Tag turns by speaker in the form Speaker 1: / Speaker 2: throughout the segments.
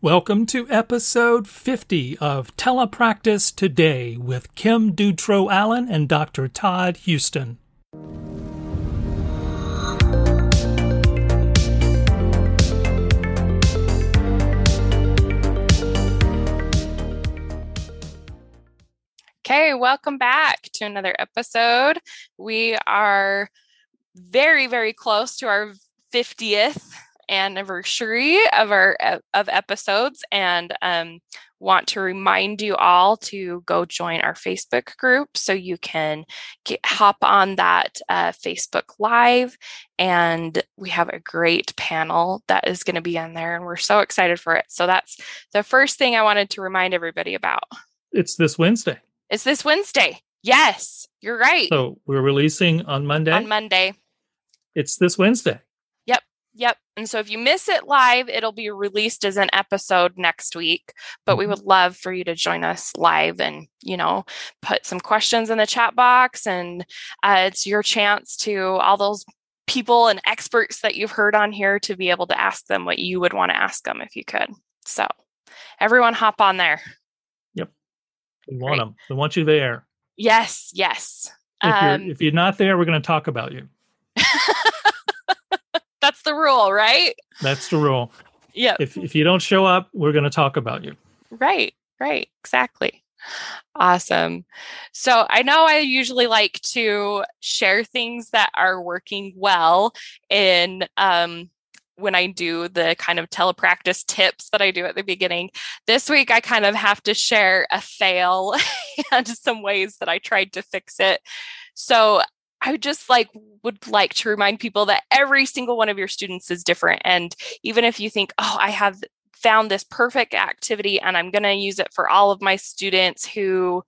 Speaker 1: Welcome to episode 50 of Telepractice Today with Kim Dutro Allen and Dr. Todd Houston.
Speaker 2: Okay, welcome back to another episode. We are very, very close to our 50th anniversary of our of episodes and um, want to remind you all to go join our facebook group so you can get, hop on that uh, facebook live and we have a great panel that is going to be on there and we're so excited for it. So that's the first thing i wanted to remind everybody about.
Speaker 1: It's this wednesday.
Speaker 2: It's this wednesday. Yes you're right.
Speaker 1: So we're releasing on monday.
Speaker 2: On monday.
Speaker 1: It's this wednesday.
Speaker 2: Yep, Yep. And so if you miss it live, it'll be released as an episode next week. But we mm-hmm. would love for you to join us live and, you know, put some questions in the chat box. And uh, it's your chance to all those people and experts that you've heard on here to be able to ask them what you would want to ask them if you could. So everyone hop on there.
Speaker 1: Yep. We want Great. them. We want you there.
Speaker 2: Yes. Yes.
Speaker 1: If, um, you're, if you're not there, we're going to talk about you.
Speaker 2: That's the rule, right?
Speaker 1: That's the rule.
Speaker 2: Yeah.
Speaker 1: If if you don't show up, we're going to talk about you.
Speaker 2: Right. Right. Exactly. Awesome. So I know I usually like to share things that are working well in um, when I do the kind of telepractice tips that I do at the beginning. This week, I kind of have to share a fail and some ways that I tried to fix it. So I just like would like to remind people that every single one of your students is different. And even if you think, oh, I have found this perfect activity and I'm going to use it for all of my students who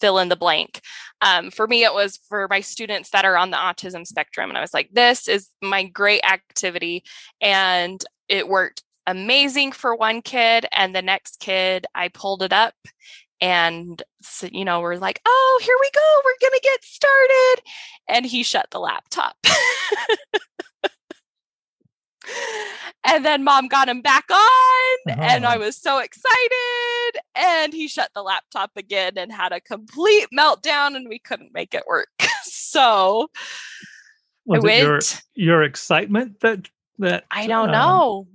Speaker 2: fill in the blank. Um, for me, it was for my students that are on the autism spectrum. And I was like, this is my great activity. And it worked amazing for one kid. And the next kid, I pulled it up and so, you know we're like oh here we go we're gonna get started and he shut the laptop. And then mom got him back on uh-huh. and i was so excited and he shut the laptop again and had a complete meltdown and we couldn't make it work. So
Speaker 1: was I went, your, your excitement that that
Speaker 2: i don't um, know.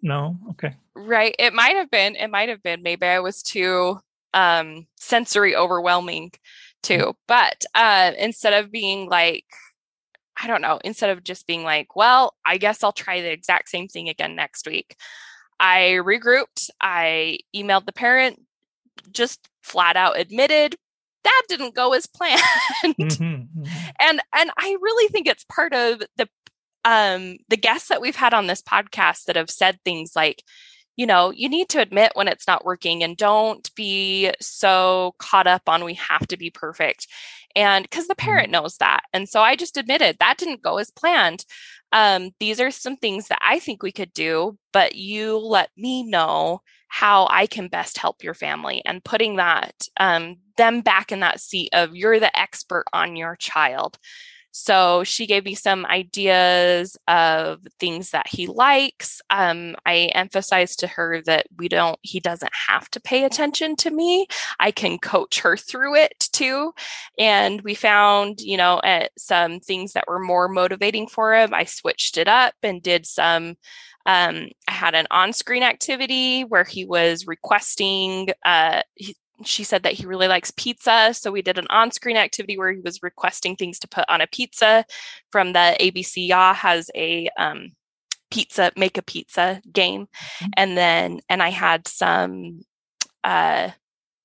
Speaker 1: no? Okay.
Speaker 2: Right it might have been it might have been maybe i was too um, sensory overwhelming mm. too. But uh, instead of being like, I don't know, instead of just being like, well, I guess I'll try the exact same thing again next week, I regrouped. I emailed the parent, just flat out admitted that didn't go as planned. Mm-hmm, mm-hmm. And and I really think it's part of the um the guests that we've had on this podcast that have said things like you know, you need to admit when it's not working and don't be so caught up on we have to be perfect. And because the mm-hmm. parent knows that. And so I just admitted that didn't go as planned. Um, these are some things that I think we could do, but you let me know how I can best help your family and putting that um, them back in that seat of you're the expert on your child so she gave me some ideas of things that he likes. Um, I emphasized to her that we don't, he doesn't have to pay attention to me. I can coach her through it too. And we found, you know, some things that were more motivating for him. I switched it up and did some um, I had an on screen activity where he was requesting, uh, she said that he really likes pizza. So we did an on screen activity where he was requesting things to put on a pizza from the ABCya has a um, pizza, make a pizza game. Mm-hmm. And then, and I had some, uh,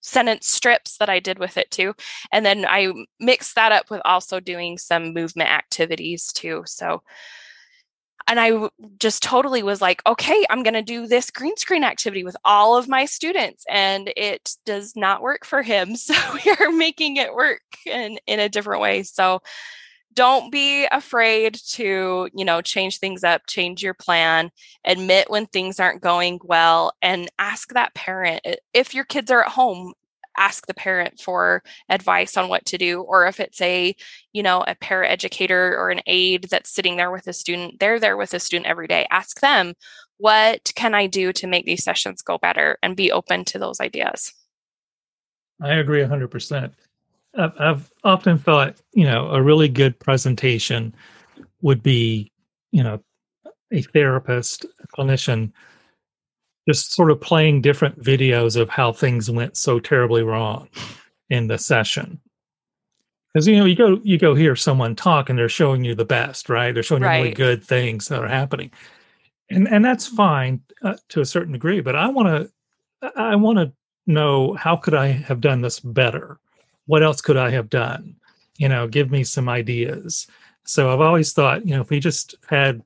Speaker 2: sentence strips that I did with it too. And then I mixed that up with also doing some movement activities too. So and I just totally was like, okay, I'm going to do this green screen activity with all of my students. And it does not work for him. So we are making it work in, in a different way. So don't be afraid to, you know, change things up, change your plan, admit when things aren't going well, and ask that parent if your kids are at home ask the parent for advice on what to do or if it's a you know a para educator or an aide that's sitting there with a student they're there with a student every day ask them what can I do to make these sessions go better and be open to those ideas.
Speaker 1: I agree 100%. I've often thought, you know, a really good presentation would be, you know, a therapist, a clinician, just sort of playing different videos of how things went so terribly wrong in the session. Because you know, you go you go hear someone talk and they're showing you the best, right? They're showing you really good things that are happening, and and that's fine uh, to a certain degree. But I want to I want to know how could I have done this better? What else could I have done? You know, give me some ideas. So I've always thought, you know, if we just had,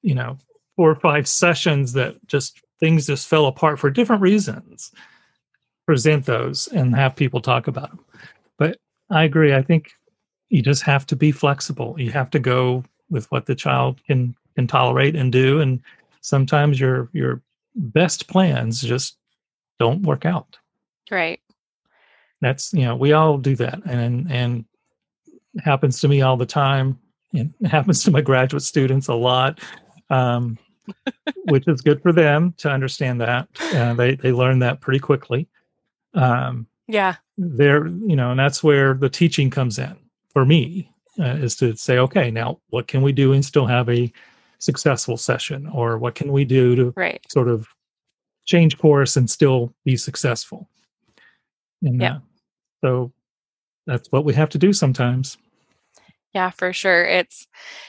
Speaker 1: you know, four or five sessions that just things just fell apart for different reasons, present those and have people talk about them. But I agree. I think you just have to be flexible. You have to go with what the child can can tolerate and do. And sometimes your your best plans just don't work out.
Speaker 2: Right.
Speaker 1: That's you know we all do that, and and happens to me all the time. It happens to my graduate students a lot, um, which is good for them to understand that. Uh, they they learn that pretty quickly.
Speaker 2: Um, yeah,
Speaker 1: there you know, and that's where the teaching comes in for me uh, is to say, okay, now what can we do and still have a successful session, or what can we do to
Speaker 2: right.
Speaker 1: sort of change course and still be successful. And yeah. Uh, so that's what we have to do sometimes.
Speaker 2: Yeah, for sure. It's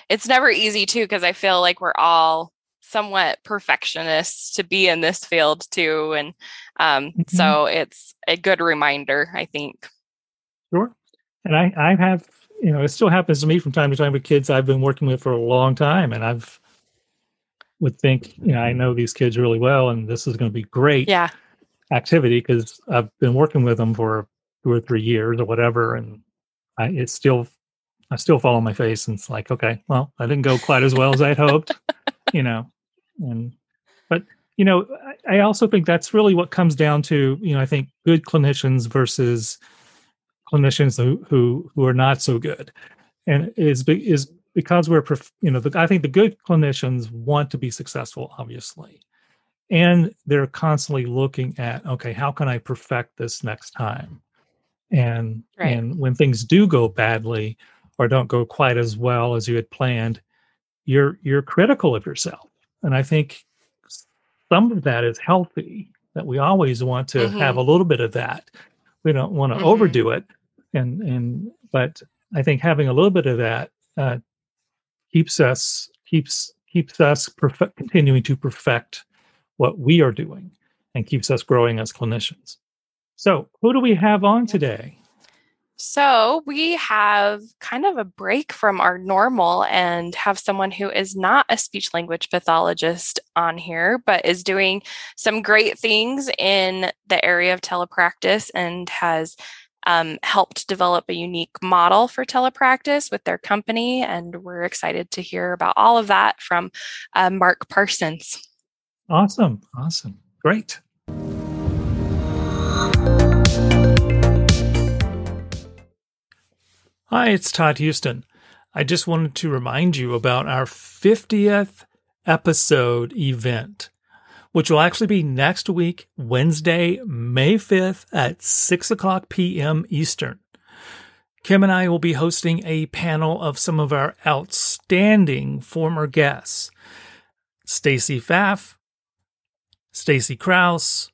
Speaker 2: it's never easy too because I feel like we're all somewhat perfectionist to be in this field too and um, mm-hmm. so it's a good reminder, I think.
Speaker 1: Sure. And I I have, you know, it still happens to me from time to time with kids I've been working with for a long time and I've would think, you know, I know these kids really well and this is going to be great
Speaker 2: yeah.
Speaker 1: activity because I've been working with them for two or three years or whatever. And I, it's still, I still fall on my face and it's like, okay, well, I didn't go quite as well as I'd hoped, you know, and, but, you know, I, I also think that's really what comes down to, you know, I think good clinicians versus clinicians who, who, who are not so good. And is, is because we're you know the, i think the good clinicians want to be successful obviously. And they're constantly looking at okay how can i perfect this next time? And right. and when things do go badly or don't go quite as well as you had planned you're you're critical of yourself and i think some of that is healthy that we always want to mm-hmm. have a little bit of that we don't want to mm-hmm. overdo it and and but i think having a little bit of that uh, keeps us keeps keeps us perfect, continuing to perfect what we are doing and keeps us growing as clinicians. So, who do we have on today?
Speaker 2: So, we have kind of a break from our normal and have someone who is not a speech language pathologist on here, but is doing some great things in the area of telepractice and has um, helped develop a unique model for telepractice with their company. And we're excited to hear about all of that from uh, Mark Parsons.
Speaker 1: Awesome. Awesome. Great. Hi, it's Todd Houston. I just wanted to remind you about our 50th episode event which will actually be next week, Wednesday, May 5th at 6 o'clock p.m. Eastern. Kim and I will be hosting a panel of some of our outstanding former guests. Stacy Pfaff, Stacy Kraus,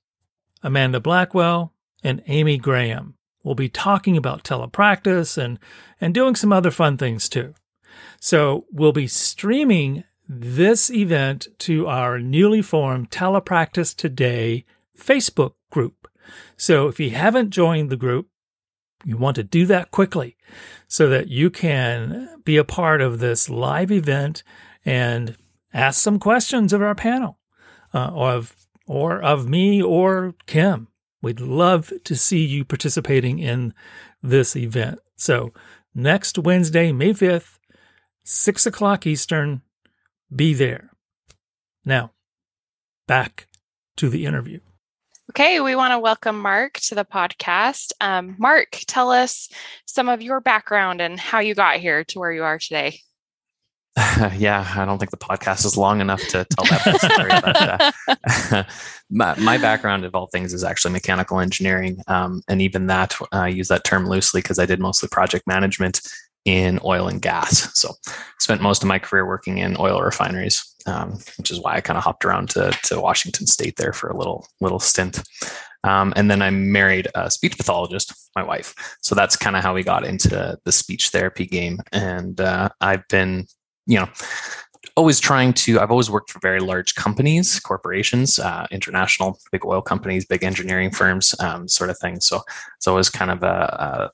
Speaker 1: Amanda Blackwell, and Amy Graham. We'll be talking about telepractice and, and doing some other fun things too. So we'll be streaming this event to our newly formed Telepractice Today Facebook group. So if you haven't joined the group, you want to do that quickly so that you can be a part of this live event and ask some questions of our panel uh, or of or of me or Kim. We'd love to see you participating in this event. So next Wednesday, May 5th, 6 o'clock Eastern, be there. Now, back to the interview.
Speaker 2: Okay, we want to welcome Mark to the podcast. Um, Mark, tell us some of your background and how you got here to where you are today.
Speaker 3: yeah, I don't think the podcast is long enough to tell that story. but, uh, my, my, background of all things is actually mechanical engineering, um, and even that uh, I use that term loosely because I did mostly project management in oil and gas. So, spent most of my career working in oil refineries, um, which is why I kind of hopped around to, to Washington State there for a little little stint. Um, and then I married a speech pathologist, my wife. So that's kind of how we got into the speech therapy game. And uh, I've been, you know, always trying to i've always worked for very large companies corporations uh, international big oil companies big engineering firms um, sort of thing so it's always kind of a, a,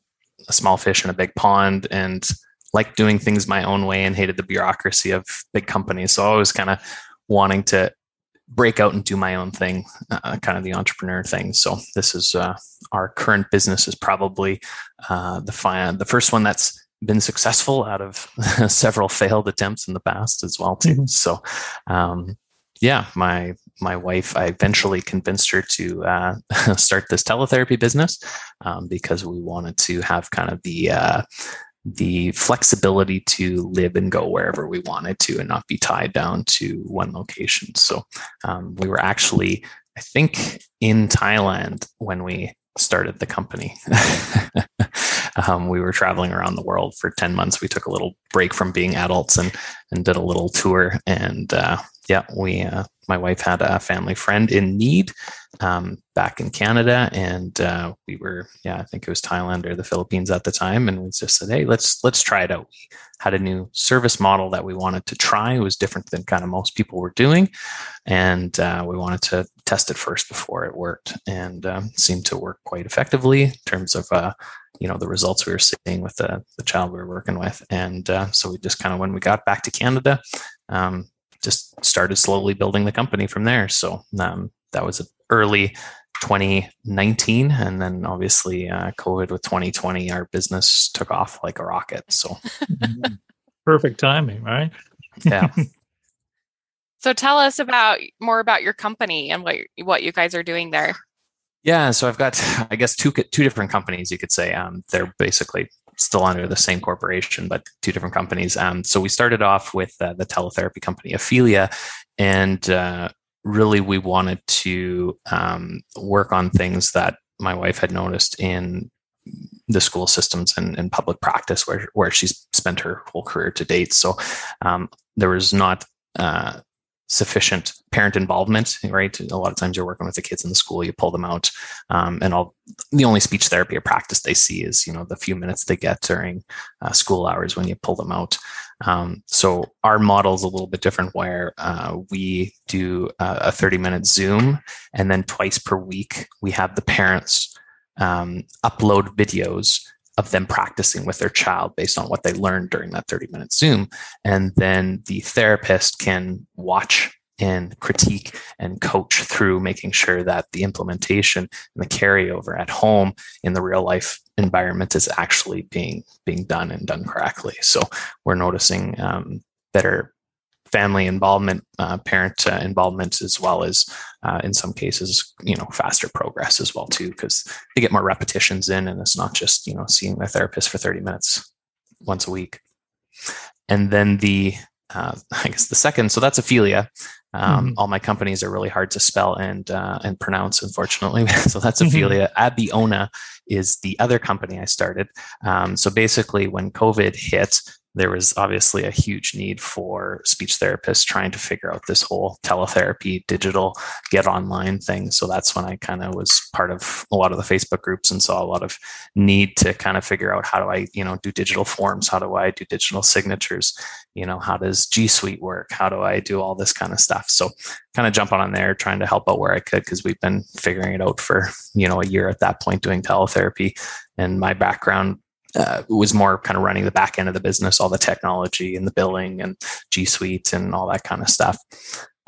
Speaker 3: a, small fish in a big pond and like doing things my own way and hated the bureaucracy of big companies so i was kind of wanting to break out and do my own thing, uh, kind of the entrepreneur thing. So this is uh, our current business is probably uh, the fi- the first one that's been successful out of several failed attempts in the past as well too. Mm-hmm. So um, yeah, my my wife, I eventually convinced her to uh, start this teletherapy business um, because we wanted to have kind of the uh, the flexibility to live and go wherever we wanted to and not be tied down to one location. So um, we were actually, I think, in Thailand when we started the company. um, we were traveling around the world for 10 months. We took a little break from being adults and, and did a little tour. And uh, yeah, we, uh, my wife had a family friend in need um, back in Canada, and uh, we were, yeah, I think it was Thailand or the Philippines at the time, and we just said, hey, let's let's try it out. We had a new service model that we wanted to try. It was different than kind of most people were doing, and uh, we wanted to test it first before it worked, and um, seemed to work quite effectively in terms of. Uh, you know the results we were seeing with the, the child we were working with. And uh, so we just kind of when we got back to canada um, just started slowly building the company from there. So um, that was early 2019 and then obviously uh, covid with 2020 our business took off like a rocket. So
Speaker 1: perfect timing right?
Speaker 3: Yeah
Speaker 2: so tell us about more about your company and what what you guys are doing there.
Speaker 3: Yeah so i've got i guess two two different companies you could say. Um, they're basically still under the same corporation but two different companies. Um, so we started off with uh, the teletherapy company Aphelia and uh, really we wanted to um, work on things that my wife had noticed in the school systems and, and public practice where, where she's spent her whole career to date. So um, there was not uh, sufficient parent involvement, right? A lot of times you're working with the kids in the school, you pull them out, um, and all the only speech therapy or practice they see is, you know, the few minutes they get during uh, school hours when you pull them out. Um, so our model is a little bit different, where uh, we do a 30 minute Zoom, and then twice per week we have the parents um, upload videos of them practicing with their child based on what they learned during that 30 minute Zoom. And then the therapist can watch and critique and coach through making sure that the implementation and the carryover at home in the real life environment is actually being being done and done correctly. So we're noticing um, better family involvement, uh, parent uh, involvement, as well as uh, in some cases, you know, faster progress as well too, because they get more repetitions in, and it's not just you know seeing their therapist for thirty minutes once a week. And then the, uh, I guess the second, so that's Aphelia. Um, mm-hmm. All my companies are really hard to spell and uh, and pronounce, unfortunately. so that's mm-hmm. Abeona is the other company I started. Um, so basically, when COVID hit, there was obviously a huge need for speech therapists trying to figure out this whole teletherapy, digital, get online thing. So that's when I kind of was part of a lot of the Facebook groups and saw a lot of need to kind of figure out how do I, you know, do digital forms? How do I do digital signatures? You know, how does G Suite work? How do I do all this kind of stuff? So kind of jumping on there, trying to help out where I could because we've been figuring it out for, you know, a year at that point doing teletherapy. And my background uh, was more kind of running the back end of the business, all the technology and the billing and G Suite and all that kind of stuff.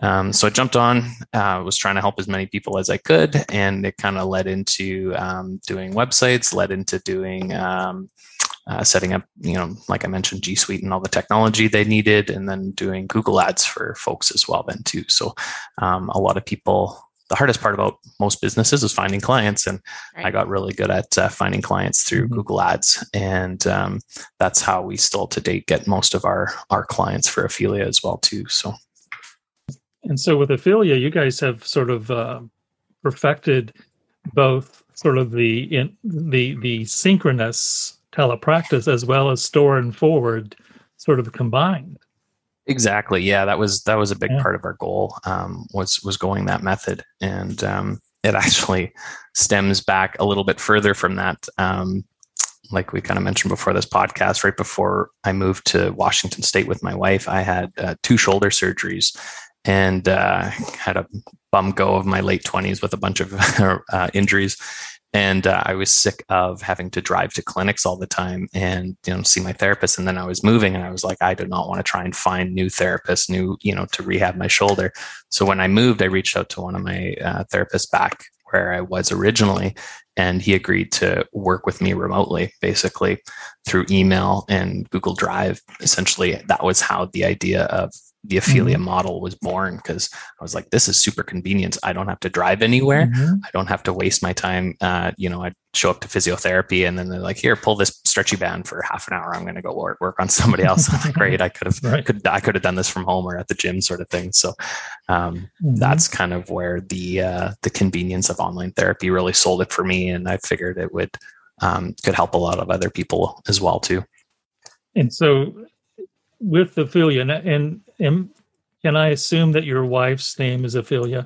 Speaker 3: Um, so I jumped on, uh, was trying to help as many people as I could, and it kind of led into um, doing websites, led into doing um, uh, setting up, you know, like I mentioned, G Suite and all the technology they needed, and then doing Google Ads for folks as well, then too. So um, a lot of people the hardest part about most businesses is finding clients, and right. I got really good at uh, finding clients through mm-hmm. Google Ads, and um, that's how we still to date get most of our our clients for Ophelia as well too. So,
Speaker 1: and so with Ophelia, you guys have sort of uh, perfected both sort of the in, the the synchronous telepractice as well as store and forward sort of combined.
Speaker 3: Exactly. Yeah, that was that was a big yeah. part of our goal um, was was going that method, and um, it actually stems back a little bit further from that. Um, like we kind of mentioned before this podcast, right before I moved to Washington State with my wife, I had uh, two shoulder surgeries and uh, had a bum go of my late 20s with a bunch of uh, injuries and uh, i was sick of having to drive to clinics all the time and you know see my therapist. And then i was moving and i was like i do not want to try and find new therapists new you know to rehab my shoulder. So when i moved i reached out to one of my uh, therapists back where i was originally and he agreed to work with me remotely basically through email and google drive. Essentially that was how the idea of the Ophelia mm-hmm. model was born because I was like, this is super convenient. I don't have to drive anywhere. Mm-hmm. I don't have to waste my time. Uh, you know, I show up to physiotherapy and then they're like, here, pull this stretchy band for half an hour. I'm going to go work, work on somebody else. I'm like, great. I could have, right. could, I could have done this from home or at the gym sort of thing. So um, mm-hmm. that's kind of where the, uh, the convenience of online therapy really sold it for me. And I figured it would, um, could help a lot of other people as well too.
Speaker 1: And so with Ophelia, and, and Am, can I assume that your wife's name is Ophelia?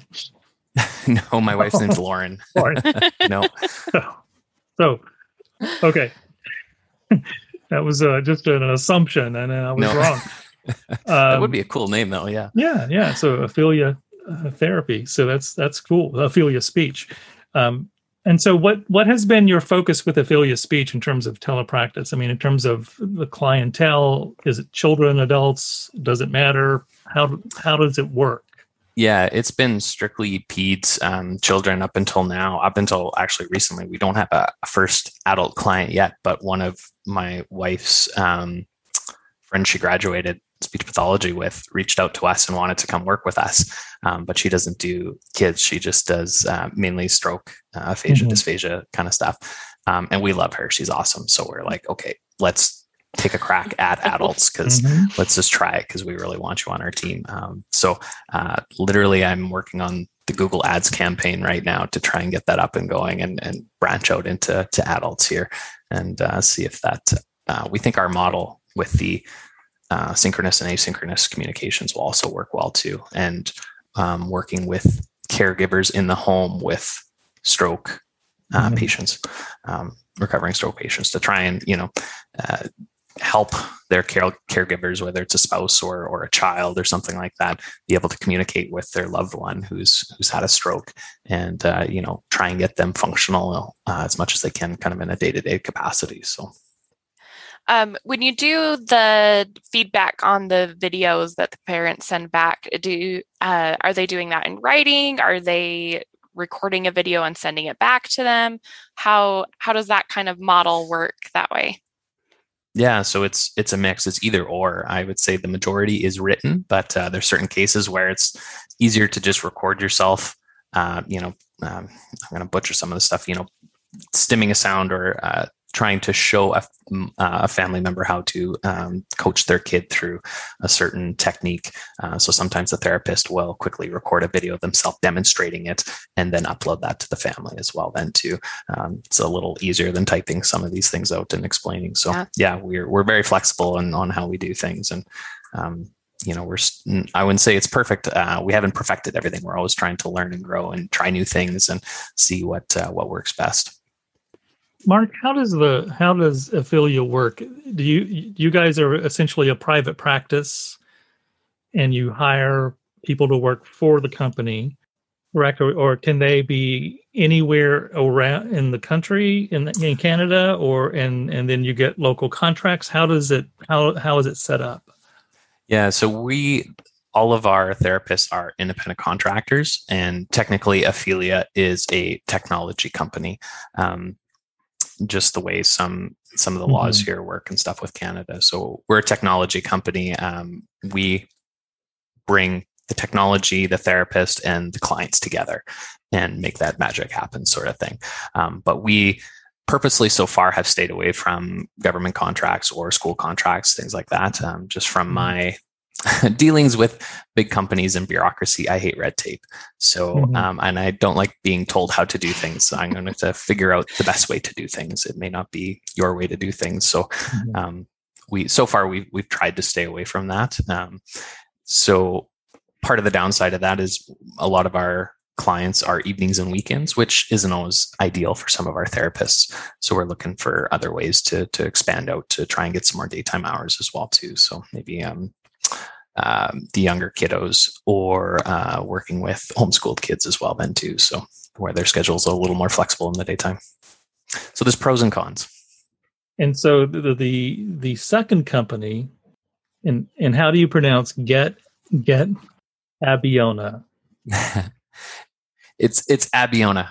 Speaker 3: no, my wife's name's Lauren. Lauren. no.
Speaker 1: So, okay. that was uh, just an assumption, and I was no. wrong.
Speaker 3: Um, that would be a cool name, though. Yeah.
Speaker 1: Yeah, yeah. So Ophelia uh, therapy. So that's that's cool. Ophelia speech. Um, and so, what what has been your focus with Ophelia Speech in terms of telepractice? I mean, in terms of the clientele, is it children, adults? Does it matter? How how does it work?
Speaker 3: Yeah, it's been strictly peds, um, children up until now. Up until actually recently, we don't have a, a first adult client yet. But one of my wife's um, friends, she graduated speech pathology with reached out to us and wanted to come work with us. Um, but she doesn't do kids. She just does uh, mainly stroke, uh, aphasia, mm-hmm. dysphagia kind of stuff. Um, and we love her. She's awesome. So we're like, okay, let's take a crack at adults because mm-hmm. let's just try it because we really want you on our team. Um, so uh, literally, I'm working on the Google Ads campaign right now to try and get that up and going and, and branch out into to adults here and uh, see if that uh, we think our model with the uh, synchronous and asynchronous communications will also work well too. And um, working with caregivers in the home with stroke uh, mm-hmm. patients, um, recovering stroke patients, to try and you know uh, help their care, caregivers, whether it's a spouse or or a child or something like that, be able to communicate with their loved one who's who's had a stroke, and uh, you know try and get them functional uh, as much as they can, kind of in a day to day capacity. So.
Speaker 2: Um, when you do the feedback on the videos that the parents send back, do uh, are they doing that in writing? Are they recording a video and sending it back to them? How how does that kind of model work that way?
Speaker 3: Yeah, so it's it's a mix. It's either or. I would say the majority is written, but uh, there's certain cases where it's easier to just record yourself. Uh, you know, um, I'm going to butcher some of the stuff. You know, stimming a sound or uh, trying to show a, uh, a family member how to um, coach their kid through a certain technique. Uh, so sometimes the therapist will quickly record a video of themselves demonstrating it and then upload that to the family as well. Then too, um, it's a little easier than typing some of these things out and explaining. So yeah, yeah we're we're very flexible on on how we do things and. Um, you know, we're, I wouldn't say it's perfect. Uh, we haven't perfected everything. We're always trying to learn and grow and try new things and see what, uh, what works best.
Speaker 1: Mark, how does the how does Ophelia work? Do you you guys are essentially a private practice, and you hire people to work for the company? Or, or can they be anywhere around in the country in in Canada, or and and then you get local contracts? How does it how how is it set up?
Speaker 3: Yeah, so we all of our therapists are independent contractors, and technically, Ophelia is a technology company. Um, just the way some some of the laws mm-hmm. here work and stuff with Canada. So we're a technology company. Um, we bring the technology, the therapist, and the clients together and make that magic happen, sort of thing. Um, but we purposely so far have stayed away from government contracts or school contracts, things like that, um, just from mm-hmm. my dealings with big companies and bureaucracy. I hate red tape. So, mm-hmm. um, and I don't like being told how to do things. So I'm going to have to figure out the best way to do things. It may not be your way to do things. So, mm-hmm. um, we so far we've we've tried to stay away from that. Um, so part of the downside of that is a lot of our clients are evenings and weekends, which isn't always ideal for some of our therapists. So we're looking for other ways to to expand out to try and get some more daytime hours as well too. So maybe um, um, the younger kiddos or uh, working with homeschooled kids as well then too. So where their schedules are a little more flexible in the daytime. So there's pros and cons.
Speaker 1: And so the the, the second company, and and how do you pronounce get get Abeona?
Speaker 3: it's it's Abeona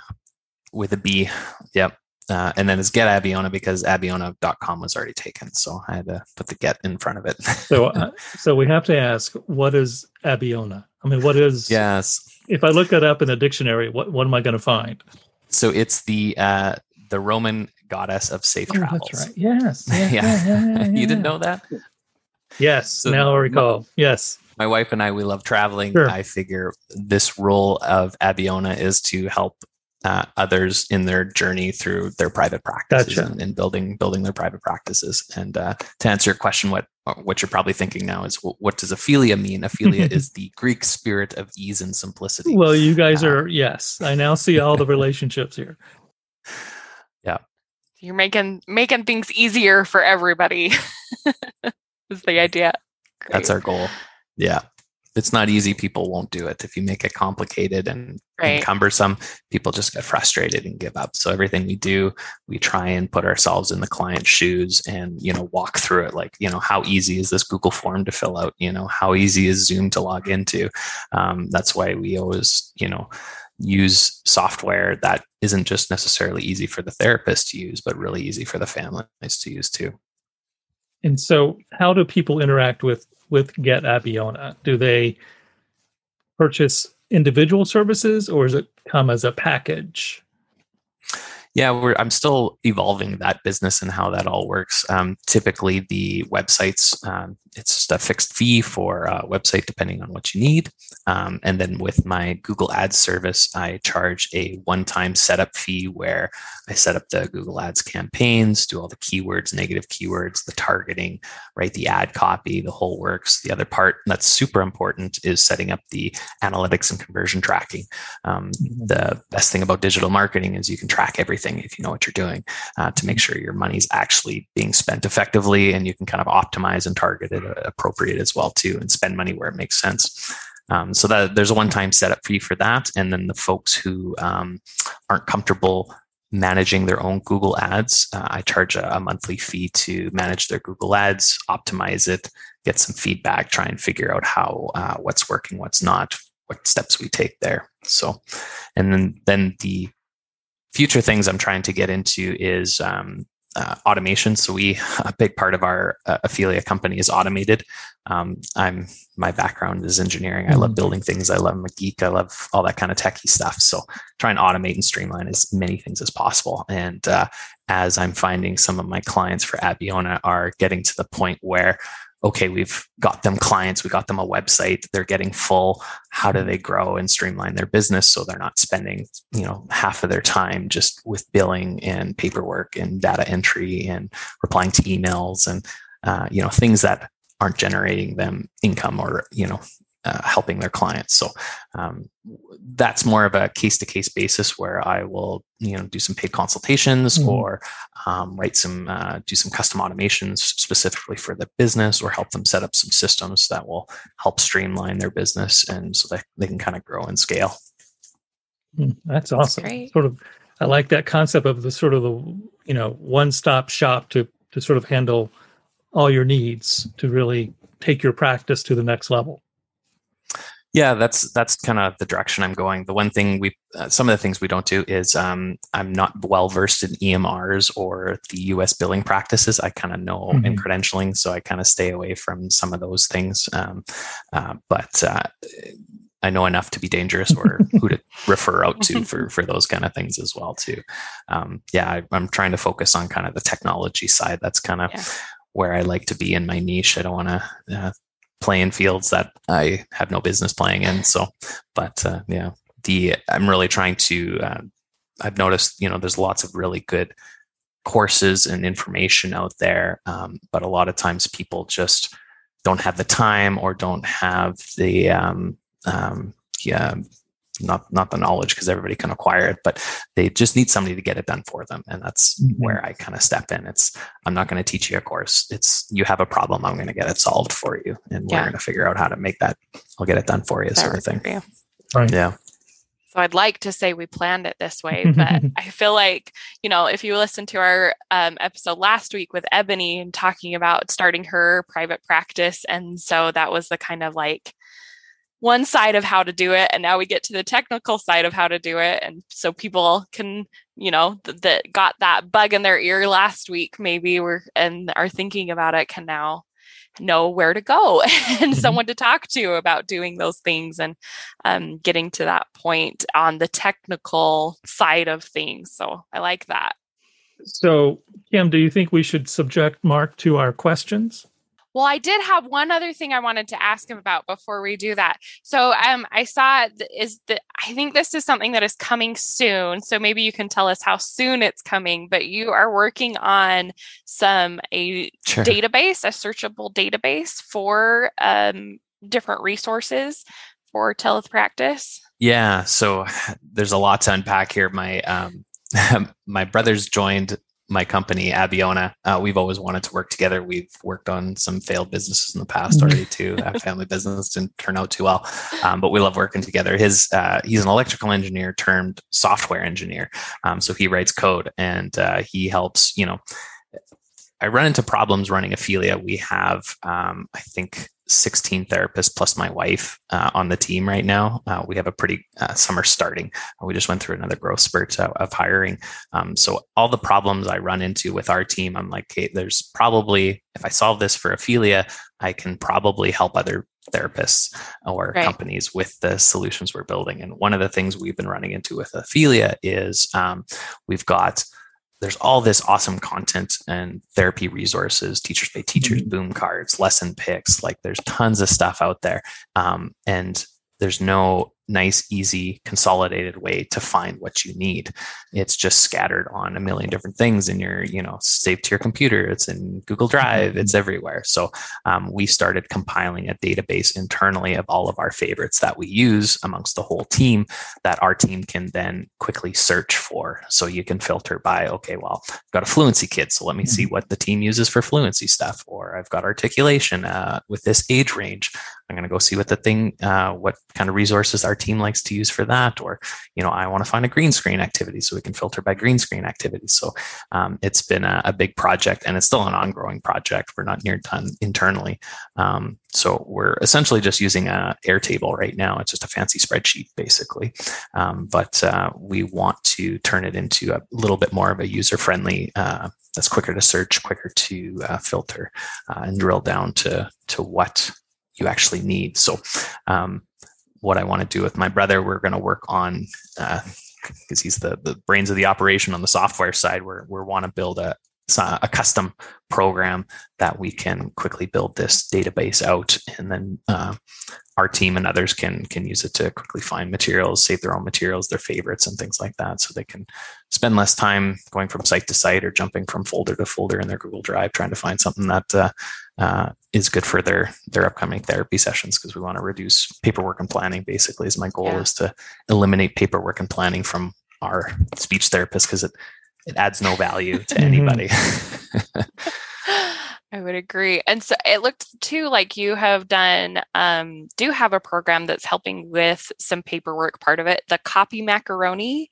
Speaker 3: with a B. Yep. Uh, and then it's get Abeona because Abeona.com was already taken. So I had to put the get in front of it.
Speaker 1: so, uh, so we have to ask, what is Abeona? I mean, what is?
Speaker 3: Yes.
Speaker 1: If I look that up in a dictionary, what what am I going to find?
Speaker 3: So it's the uh, the Roman goddess of safe oh, travels.
Speaker 1: That's right. Yes. Yeah.
Speaker 3: yeah. yeah, yeah you didn't know that?
Speaker 1: Yes. So now I recall. My, yes.
Speaker 3: My wife and I, we love traveling. Sure. I figure this role of Abeona is to help uh, others in their journey through their private practices gotcha. and, and, building building their private practices. And uh, to answer your question, what what you're probably thinking now is what does Ophelia mean? Ophelia is the Greek spirit of ease and simplicity.
Speaker 1: Well, you guys uh, are yes. I now see all the relationships here.
Speaker 3: Yeah,
Speaker 2: you're making making things easier for everybody. is the idea.
Speaker 3: Great. That's our goal. Yeah it's not easy, people won't do it. If you make it complicated and, right. and, cumbersome, people just get frustrated and give up. So everything we do, we try and put ourselves in the client's shoes and you know walk through it. Like you know, how easy is this Google form to fill out? You know, how easy is Zoom to log into? Um, that's why we always you know use software that isn't just necessarily easy for the therapist to use, but really easy for the families to use too.
Speaker 1: And so, how do people interact with with Get Abeona? Do they purchase individual services or does it come as a package?
Speaker 3: yeah, I'm still evolving that business and how that all works. Um, typically, the websites, um, it's just a fixed fee for a website depending on what you need. Um, and then with my Google Ads service, I charge a one time setup fee where I set up the Google Ads campaigns, do all the keywords, negative keywords, the targeting, write the ad copy, the whole works. The other part that's super important is setting up the analytics and conversion tracking. Um, mm-hmm. The best thing about digital marketing is you can track everything if you know what you're doing uh, to make sure your money's actually being spent effectively and you can kind of optimize and target it uh, appropriate as well too and spend money where it makes sense. Um, so that there's a one-time setup fee for that and then the folks who um, aren't comfortable managing their own google ads uh, i charge a, a, monthly fee to manage their google ads optimize it get some feedback try and figure out how uh, what's working what's not what steps we take there. So and then then the future things I'm trying to get into is um, uh, automation. So we a big part of our uh, Ophelia company is automated. Um, I'm my background is engineering. I love mm-hmm. building things. I love I'm a geek. I love all that kind of techie stuff. So try and automate and streamline as many things as possible. And uh, as I'm finding some of my clients for Abeona are getting to the point where okay, we've got them clients, we got them a website, they're getting full. How do they grow and streamline their business so they're not spending, you know, half of their time just with billing and paperwork and data entry and replying to emails and uh, you know things that aren't generating them income or you know uh, helping their clients. So um, that's more of a case to case basis where I will, you know, do some paid consultations mm-hmm. or um, write some, uh, do some custom automations specifically for the business or help them set up some systems that will help streamline their business and so that they can kind of grow and scale.
Speaker 1: Mm, that's awesome. That's sort of, I like that concept of the sort of the, you know, one stop shop to to sort of handle all your needs to really take your practice to the next level.
Speaker 3: Yeah, that's that's kind of the direction I'm going. The one thing we, uh, some of the things we don't do is um, I'm not well versed in EMRs or the U.S. billing practices. I kind of know mm-hmm. in credentialing, so I kind of stay away from some of those things. Um, uh, but uh, I know enough to be dangerous or who to refer out to for for those kind of things as well too. Um, yeah, I, am trying to focus on kind of the technology side. That's kind of yeah. where I like to be in my niche. I don't want to uh, playing fields that I have no business playing in. So, but uh, yeah, the I'm really trying to. Uh, I've noticed, you know, there's lots of really good courses and information out there, um, but a lot of times people just don't have the time or don't have the um, um, yeah not not the knowledge because everybody can acquire it but they just need somebody to get it done for them and that's mm-hmm. where i kind of step in it's i'm not going to teach you a course it's you have a problem i'm going to get it solved for you and yeah. we're going to figure out how to make that i'll get it done for you that sort of thing
Speaker 1: right
Speaker 3: yeah
Speaker 2: so I'd like to say we planned it this way, but I feel like, you know, if you listen to our um, episode last week with Ebony and talking about starting her private practice. And so that was the kind of like one side of how to do it and now we get to the technical side of how to do it and so people can you know that th- got that bug in their ear last week maybe we're and are thinking about it can now know where to go and mm-hmm. someone to talk to about doing those things and um, getting to that point on the technical side of things so i like that
Speaker 1: so kim do you think we should subject mark to our questions
Speaker 2: well, I did have one other thing I wanted to ask him about before we do that. So, um, I saw is that I think this is something that is coming soon. So maybe you can tell us how soon it's coming. But you are working on some a sure. database, a searchable database for um, different resources for telepractice. practice.
Speaker 3: Yeah, so there's a lot to unpack here. My um, my brothers joined my company Abeona. Uh, we've always wanted to work together. We've worked on some failed businesses in the past mm-hmm. already too. That family business didn't turn out too well, um, but we love working together. His uh, he's an electrical engineer turned software engineer, um, so he writes code and uh, he helps. You know, I run into problems running Aphelia. We have, um, I think, 16 therapists plus my wife uh, on the team right now. Uh, we have a pretty uh, summer starting. We just went through another growth spurt of, of hiring. Um, so all the problems I run into with our team, I'm like, hey, there's probably if I solve this for Aphelia, I can probably help other therapists or right. companies with the solutions we're building. And one of the things we've been running into with Aphelia is um, we've got there's all this awesome content and therapy resources, teachers pay teachers, mm-hmm. boom cards, LessonPix. Like there's tons of stuff out there. Um, and there's no nice, easy, consolidated way to find what you need. It's just scattered on a million different things in your, you know, saved to your computer. It's in Google Drive. Mm-hmm. It's everywhere. So um, we started compiling a database internally of all of our favorites that we use amongst the whole team that our team can then quickly search for. So you can filter by, okay, well, I've got a fluency kit. So let me see mm-hmm. what the team uses for fluency stuff. Or I've got articulation uh, with this age range. I'm going to go see what the thing, uh, what kind of resources our team likes to use for that. Or, you know, I want to find a green screen activity so we can filter by green screen activities. So um, it's been a, a, big project and it's still an ongoing project. We're not near done internally. Um, so we're essentially just using a Airtable right now. It's just a fancy spreadsheet basically. Um, but uh, we want to turn it into a little bit more of a user friendly uh, that's quicker to search, quicker to uh, filter, uh, and drill down to to what you actually need. So, um, what I want to do with my brother, we're going to work on because uh, he's the the brains of the operation on the software side. We're we want to build a a custom program that we can quickly build this database out and then uh, our team and others can can use it to quickly find materials save their own materials their favorites and things like that so they can spend less time going from site to site or jumping from folder to folder in their google drive trying to find something that uh, uh, is good for their their upcoming therapy sessions because we want to reduce paperwork and planning basically is my goal yeah. is to eliminate paperwork and planning from our speech therapist because it it adds no value to mm-hmm. anybody.
Speaker 2: I would agree. And so it looked too like you have done, um, do have a program that's helping with some paperwork part of it, the copy macaroni.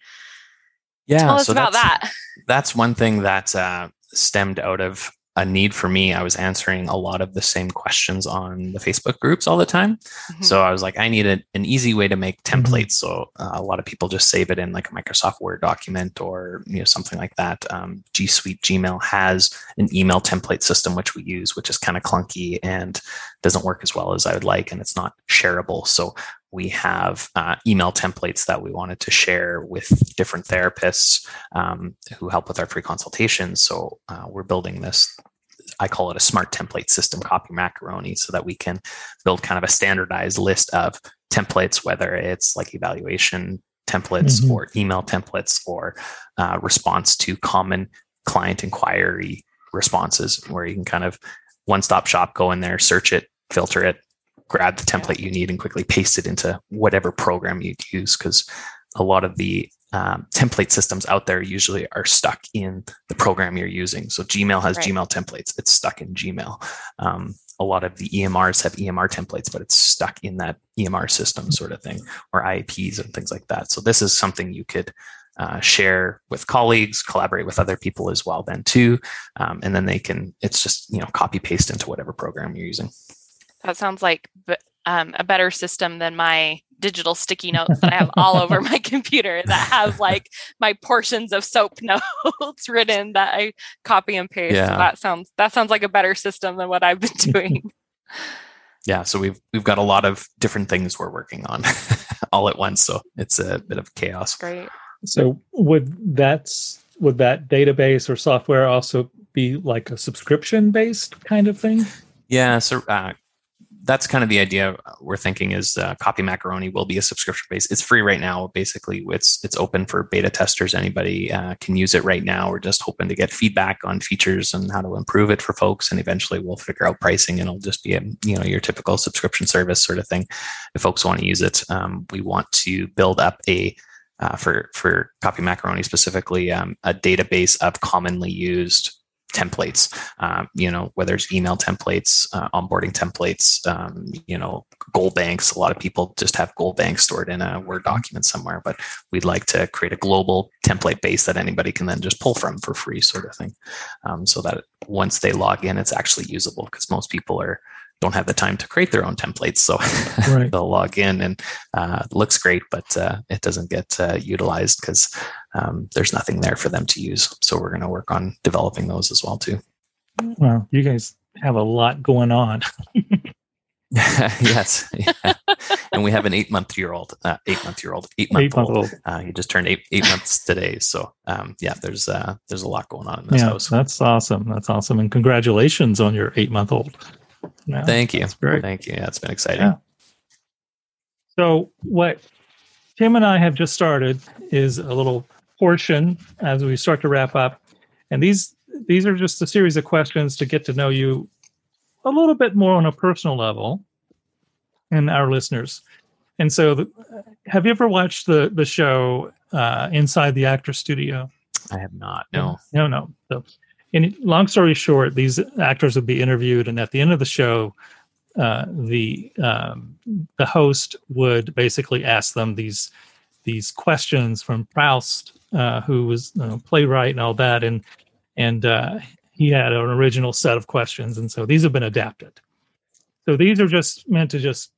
Speaker 3: Yeah.
Speaker 2: Tell us so about
Speaker 3: that's,
Speaker 2: that.
Speaker 3: That's one thing that uh, stemmed out of a need for me. I was answering a lot of the same questions on the Facebook groups all the time.
Speaker 2: Mhm.
Speaker 3: So I was like, I need a, an easy way to make
Speaker 1: Mhm.
Speaker 3: templates. So uh, a lot of people just save it in like a Microsoft Word document or you know something like that. Um, G Suite Gmail has an email template system which we use, which is kind of clunky and doesn't work as well as I would like, and it's not shareable. So we have uh, email templates that we wanted to share with different therapists um, who help with our free consultations. So uh, we're building this. I call it a smart template system, copy macaroni, so that we can build kind of a standardized list of templates, whether it's like evaluation templates
Speaker 1: Mhm.
Speaker 3: or email templates or uh, response to common client inquiry responses, where you can kind of one stop shop, go in there, search it, filter it, grab the template you need, and quickly paste it into whatever program you use. Because a lot of the um, template systems out there usually are stuck in the program you're using. So Gmail has
Speaker 2: Right.
Speaker 3: Gmail templates; it's stuck in Gmail. Um, a lot of the EMRs have EMR templates, but it's stuck in that EMR system, sort of thing, or IEPs and things like that. So this is something you could uh, share with colleagues, collaborate with other people as well, then too, um, and then they can. It's just you know copy paste into whatever program you're using.
Speaker 2: That sounds like b- um, a better system than my digital sticky notes that I have all over my computer that have like my portions of soap notes written that I copy and paste. So
Speaker 3: Yeah.
Speaker 2: that sounds that sounds like a better system than what I've been doing.
Speaker 3: yeah so we've we've got a lot of different things we're working on all at once so it's a bit of chaos
Speaker 2: Great.
Speaker 1: So would that's would that database or software also be like a subscription based kind of thing?
Speaker 3: yeah so uh, that's kind of the idea we're thinking is uh, copy macaroni will be a subscription base. It's free right now basically. It's it's open for beta testers. Anybody uh, can use it right now. We're just hoping to get feedback on features and how to improve it for folks and eventually we'll figure out pricing and it'll just be a you know your typical subscription service sort of thing. If folks want to use it um, we want to build up a uh, for for copy macaroni specifically um, a database of commonly used templates um, you know whether it's email templates uh, onboarding templates um, you know goal banks. A lot of people just have goal banks stored in a word document somewhere but we'd like to create a global template base that anybody can then just pull from for free sort of thing. Um, so that once they log in it's actually usable because most people are don't have the time to create their own templates so
Speaker 1: Right.
Speaker 3: they'll log in and uh, it looks great but uh, it doesn't get uh, utilized because um, there's nothing there for them to use so we're going to work on developing those as well too
Speaker 1: Well, you guys have a lot going on.
Speaker 3: yes yeah. and we have an eight month year old uh, eight month year old eight month old
Speaker 1: old.
Speaker 3: uh, he just turned eight eight months today so um, yeah there's uh, there's a lot going on in this
Speaker 1: Yeah,
Speaker 3: house
Speaker 1: that's awesome. That's awesome. And congratulations on your eight month old. Yeah,
Speaker 3: thank you
Speaker 1: great.
Speaker 3: thank you yeah it's been exciting
Speaker 1: Yeah. So what Tim and I have just started is a little portion as we start to wrap up. And these these are just a series of questions to get to know you a little bit more on a personal level and our listeners. And so the, have you ever watched the the show uh, Inside the Actor Studio?
Speaker 3: i have not no
Speaker 1: No, no. So, in long story short, these actors would be interviewed, and at the end of the show, uh, the um, the host would basically ask them these these questions from Proust, uh, who was you know, playwright and all that, and and uh, he had an original set of questions, and so these have been adapted. So these are just meant to just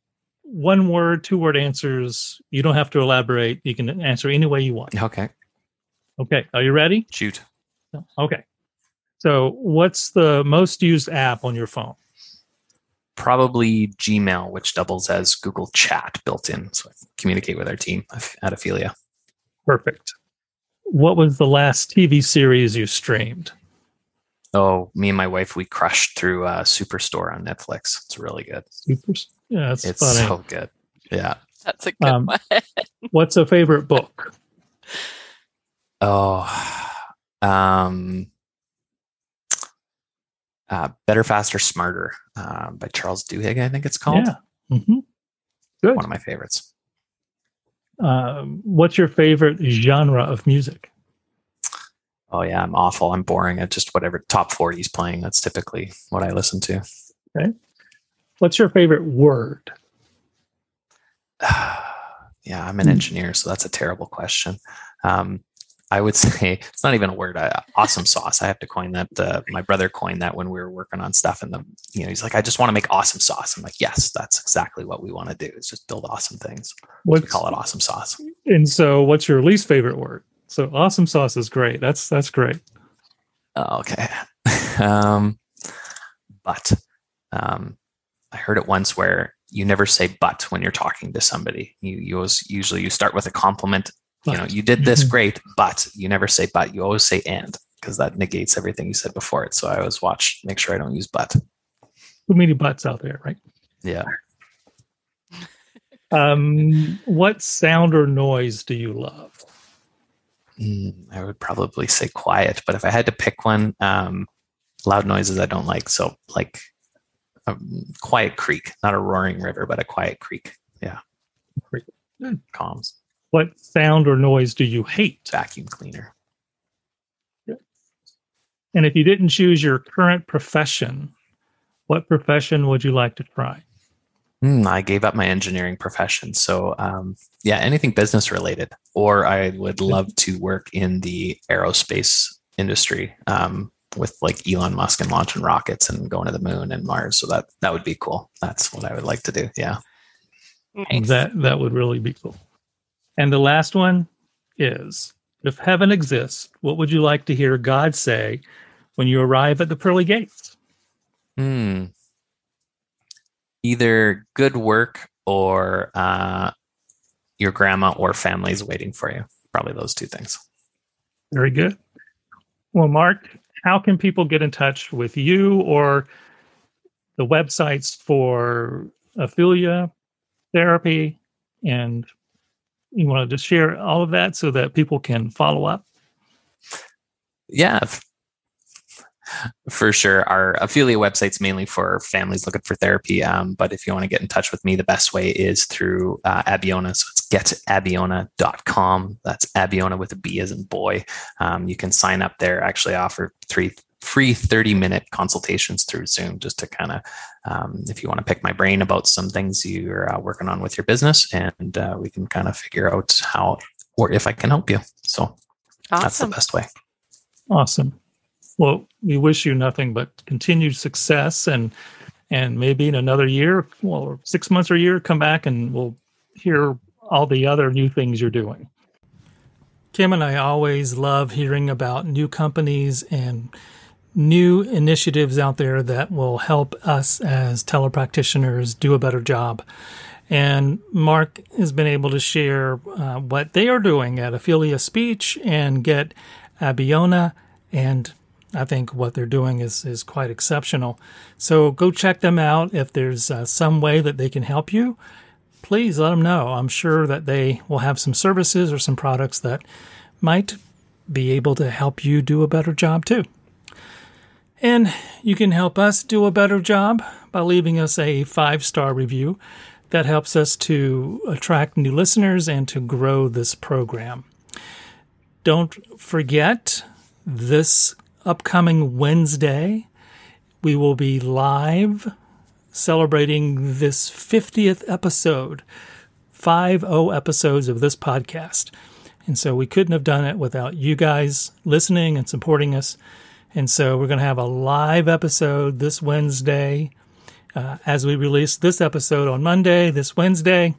Speaker 1: one word, two word answers. You don't have to elaborate. You can answer any way you want.
Speaker 3: okay
Speaker 1: Okay, are you ready?
Speaker 3: shoot
Speaker 1: Okay. So, what's the most used app on your phone?
Speaker 3: probably gmail which doubles as google chat built in so i communicate with our team at Aphelia.
Speaker 1: Perfect. What was the last TV series you streamed?
Speaker 3: Oh, me and my wife, we crushed through uh, Superstore on Netflix. It's really good.
Speaker 1: Super. Yeah, that's
Speaker 3: it's
Speaker 1: funny.
Speaker 3: so good. Yeah.
Speaker 2: That's a good
Speaker 1: Um,
Speaker 2: one.
Speaker 1: What's a favorite book?
Speaker 3: Oh, um, uh, Better, Faster, Smarter uh, by Charles Duhigg, I think it's called.
Speaker 1: Yeah. hmm Good.
Speaker 3: One of my favorites.
Speaker 1: Um, what's your favorite genre of music?
Speaker 3: Oh, yeah. I'm awful. I'm boring at just whatever top 40 is playing. That's typically what I listen to. Okay.
Speaker 1: What's your favorite word?
Speaker 3: yeah, I'm an
Speaker 1: Hmm.
Speaker 3: engineer, so that's a terrible question. Um, I would say it's not even a word. Uh, awesome sauce. I have to coin that. Uh, my brother coined that when we were working on stuff, and the you know he's like, I just want to make awesome sauce. I'm like, yes, that's exactly what we want to do. Is just build awesome things. We call it awesome sauce.
Speaker 1: And so, what's your least favorite word? So, awesome sauce is great. That's that's great.
Speaker 3: Oh, okay. um, but um, I heard it once where you never say but when you're talking to somebody. You, you always usually you start with a compliment. But. You know, you did this mm-hmm. great, but you never say but. You always say and because that negates everything you said before it. So I always watch, make sure I don't use but.
Speaker 1: Too many buts out there, right?
Speaker 3: Yeah.
Speaker 1: um, what sound or noise do you love?
Speaker 3: Mm, I would probably say quiet, but if I had to pick one, um, loud noises I don't like. So like a quiet creek, not a roaring river, but a quiet creek. Yeah. Creek. Hmm. Calms.
Speaker 1: What sound or noise do you hate?
Speaker 3: Vacuum cleaner.
Speaker 1: And if you didn't choose your current profession, what profession would you like to try?
Speaker 3: Mm, I gave up my engineering profession. So, um, yeah, anything business related. Or I would love to work in the aerospace industry. Um, with like Elon Musk and launching rockets and going to the moon and Mars. So that that would be cool. That's what I would like to do. Yeah.
Speaker 1: Nice. That that would really be cool. And the last one is if heaven exists, what would you like to hear God say when you arrive at the pearly gates?
Speaker 3: Hmm. Either good work or uh, your grandma or family's waiting for you. Probably those two things.
Speaker 1: Very good. Well, Mark, how can people get in touch with you or the websites for Aphelia therapy and you want to just share all of that so that people can follow up
Speaker 3: yeah for sure. Our Aphelia website's mainly for families looking for therapy. Um, but if you want to get in touch with me, the best way is through uh, Abeona. So it's getabeona.com. That's Abeona with a B as in boy. Um, you can sign up there. Actually, I offer three free 30 minute consultations through Zoom just to kind of, um, if you want to pick my brain about some things you're uh, working on with your business, and uh, we can kind of figure out how or if I can help you. So awesome. that's the best way.
Speaker 1: Awesome. Well, we wish you nothing but continued success and and maybe in another year, well, six months or a year, come back and we'll hear all the other new things you're doing. Kim and I always love hearing about new companies and new initiatives out there that will help us as telepractitioners do a better job. And Mark has been able to share uh, what they are doing at Aphelia Speech and get Abeona. and I think what they're doing is, is quite exceptional. So go check them out. If there's uh, some way that they can help you, please let them know. I'm sure that they will have some services or some products that might be able to help you do a better job too. And you can help us do a better job by leaving us a five star review. That helps us to attract new listeners and to grow this program. Don't forget this upcoming Wednesday, we will be live celebrating this 50th episode, 5 episodes of this podcast. And so we couldn't have done it without you guys listening and supporting us. And so we're going to have a live episode this Wednesday uh, as we release this episode on Monday, this Wednesday,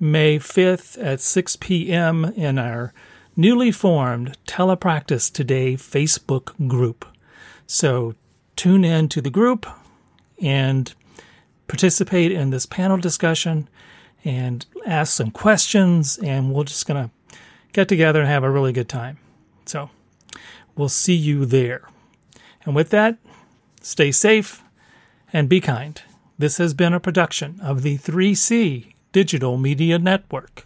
Speaker 1: May 5th at 6 p.m. in our newly formed Telepractice Today Facebook group. So tune in to the group and participate in this panel discussion and ask some questions and we're just going to get together and have a really good time. So we'll see you there. And with that, stay safe and be kind. This has been a production of the 3C Digital Media Network.